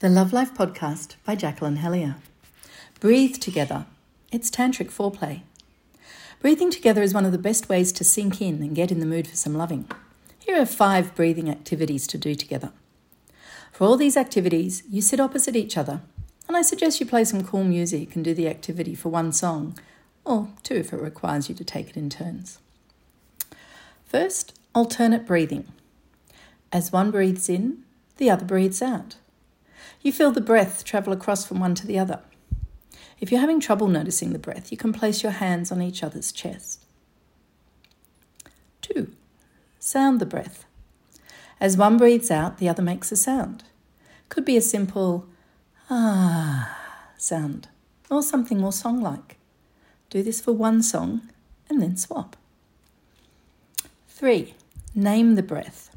The Love Life Podcast by Jacqueline Hellyer. Breathe together. It's tantric foreplay. Breathing together is one of the best ways to sink in and get in the mood for some loving. Here are five breathing activities to do together. For all these activities, you sit opposite each other, and I suggest you play some cool music and do the activity for one song, or two if it requires you to take it in turns. First, alternate breathing. As one breathes in, the other breathes out. You feel the breath travel across from one to the other. If you're having trouble noticing the breath, you can place your hands on each other's chest. 2. Sound the breath. As one breathes out, the other makes a sound. Could be a simple ah sound or something more song like. Do this for one song and then swap. 3. Name the breath.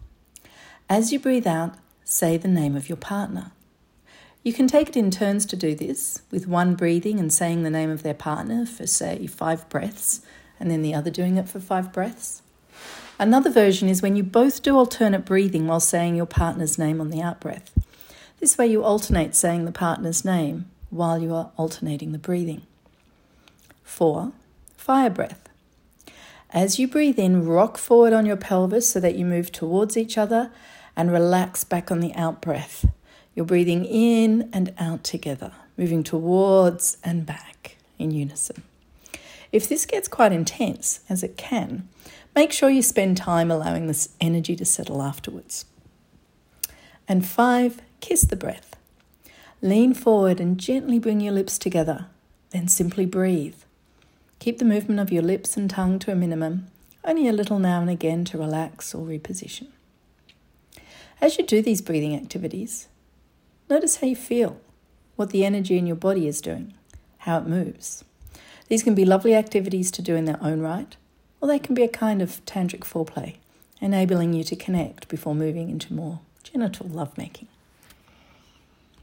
As you breathe out, say the name of your partner. You can take it in turns to do this, with one breathing and saying the name of their partner for, say, five breaths, and then the other doing it for five breaths. Another version is when you both do alternate breathing while saying your partner's name on the out breath. This way, you alternate saying the partner's name while you are alternating the breathing. 4. Fire breath. As you breathe in, rock forward on your pelvis so that you move towards each other and relax back on the out breath. You're breathing in and out together, moving towards and back in unison. If this gets quite intense, as it can, make sure you spend time allowing this energy to settle afterwards. And five, kiss the breath. Lean forward and gently bring your lips together, then simply breathe. Keep the movement of your lips and tongue to a minimum, only a little now and again to relax or reposition. As you do these breathing activities, Notice how you feel, what the energy in your body is doing, how it moves. These can be lovely activities to do in their own right, or they can be a kind of tantric foreplay, enabling you to connect before moving into more genital lovemaking.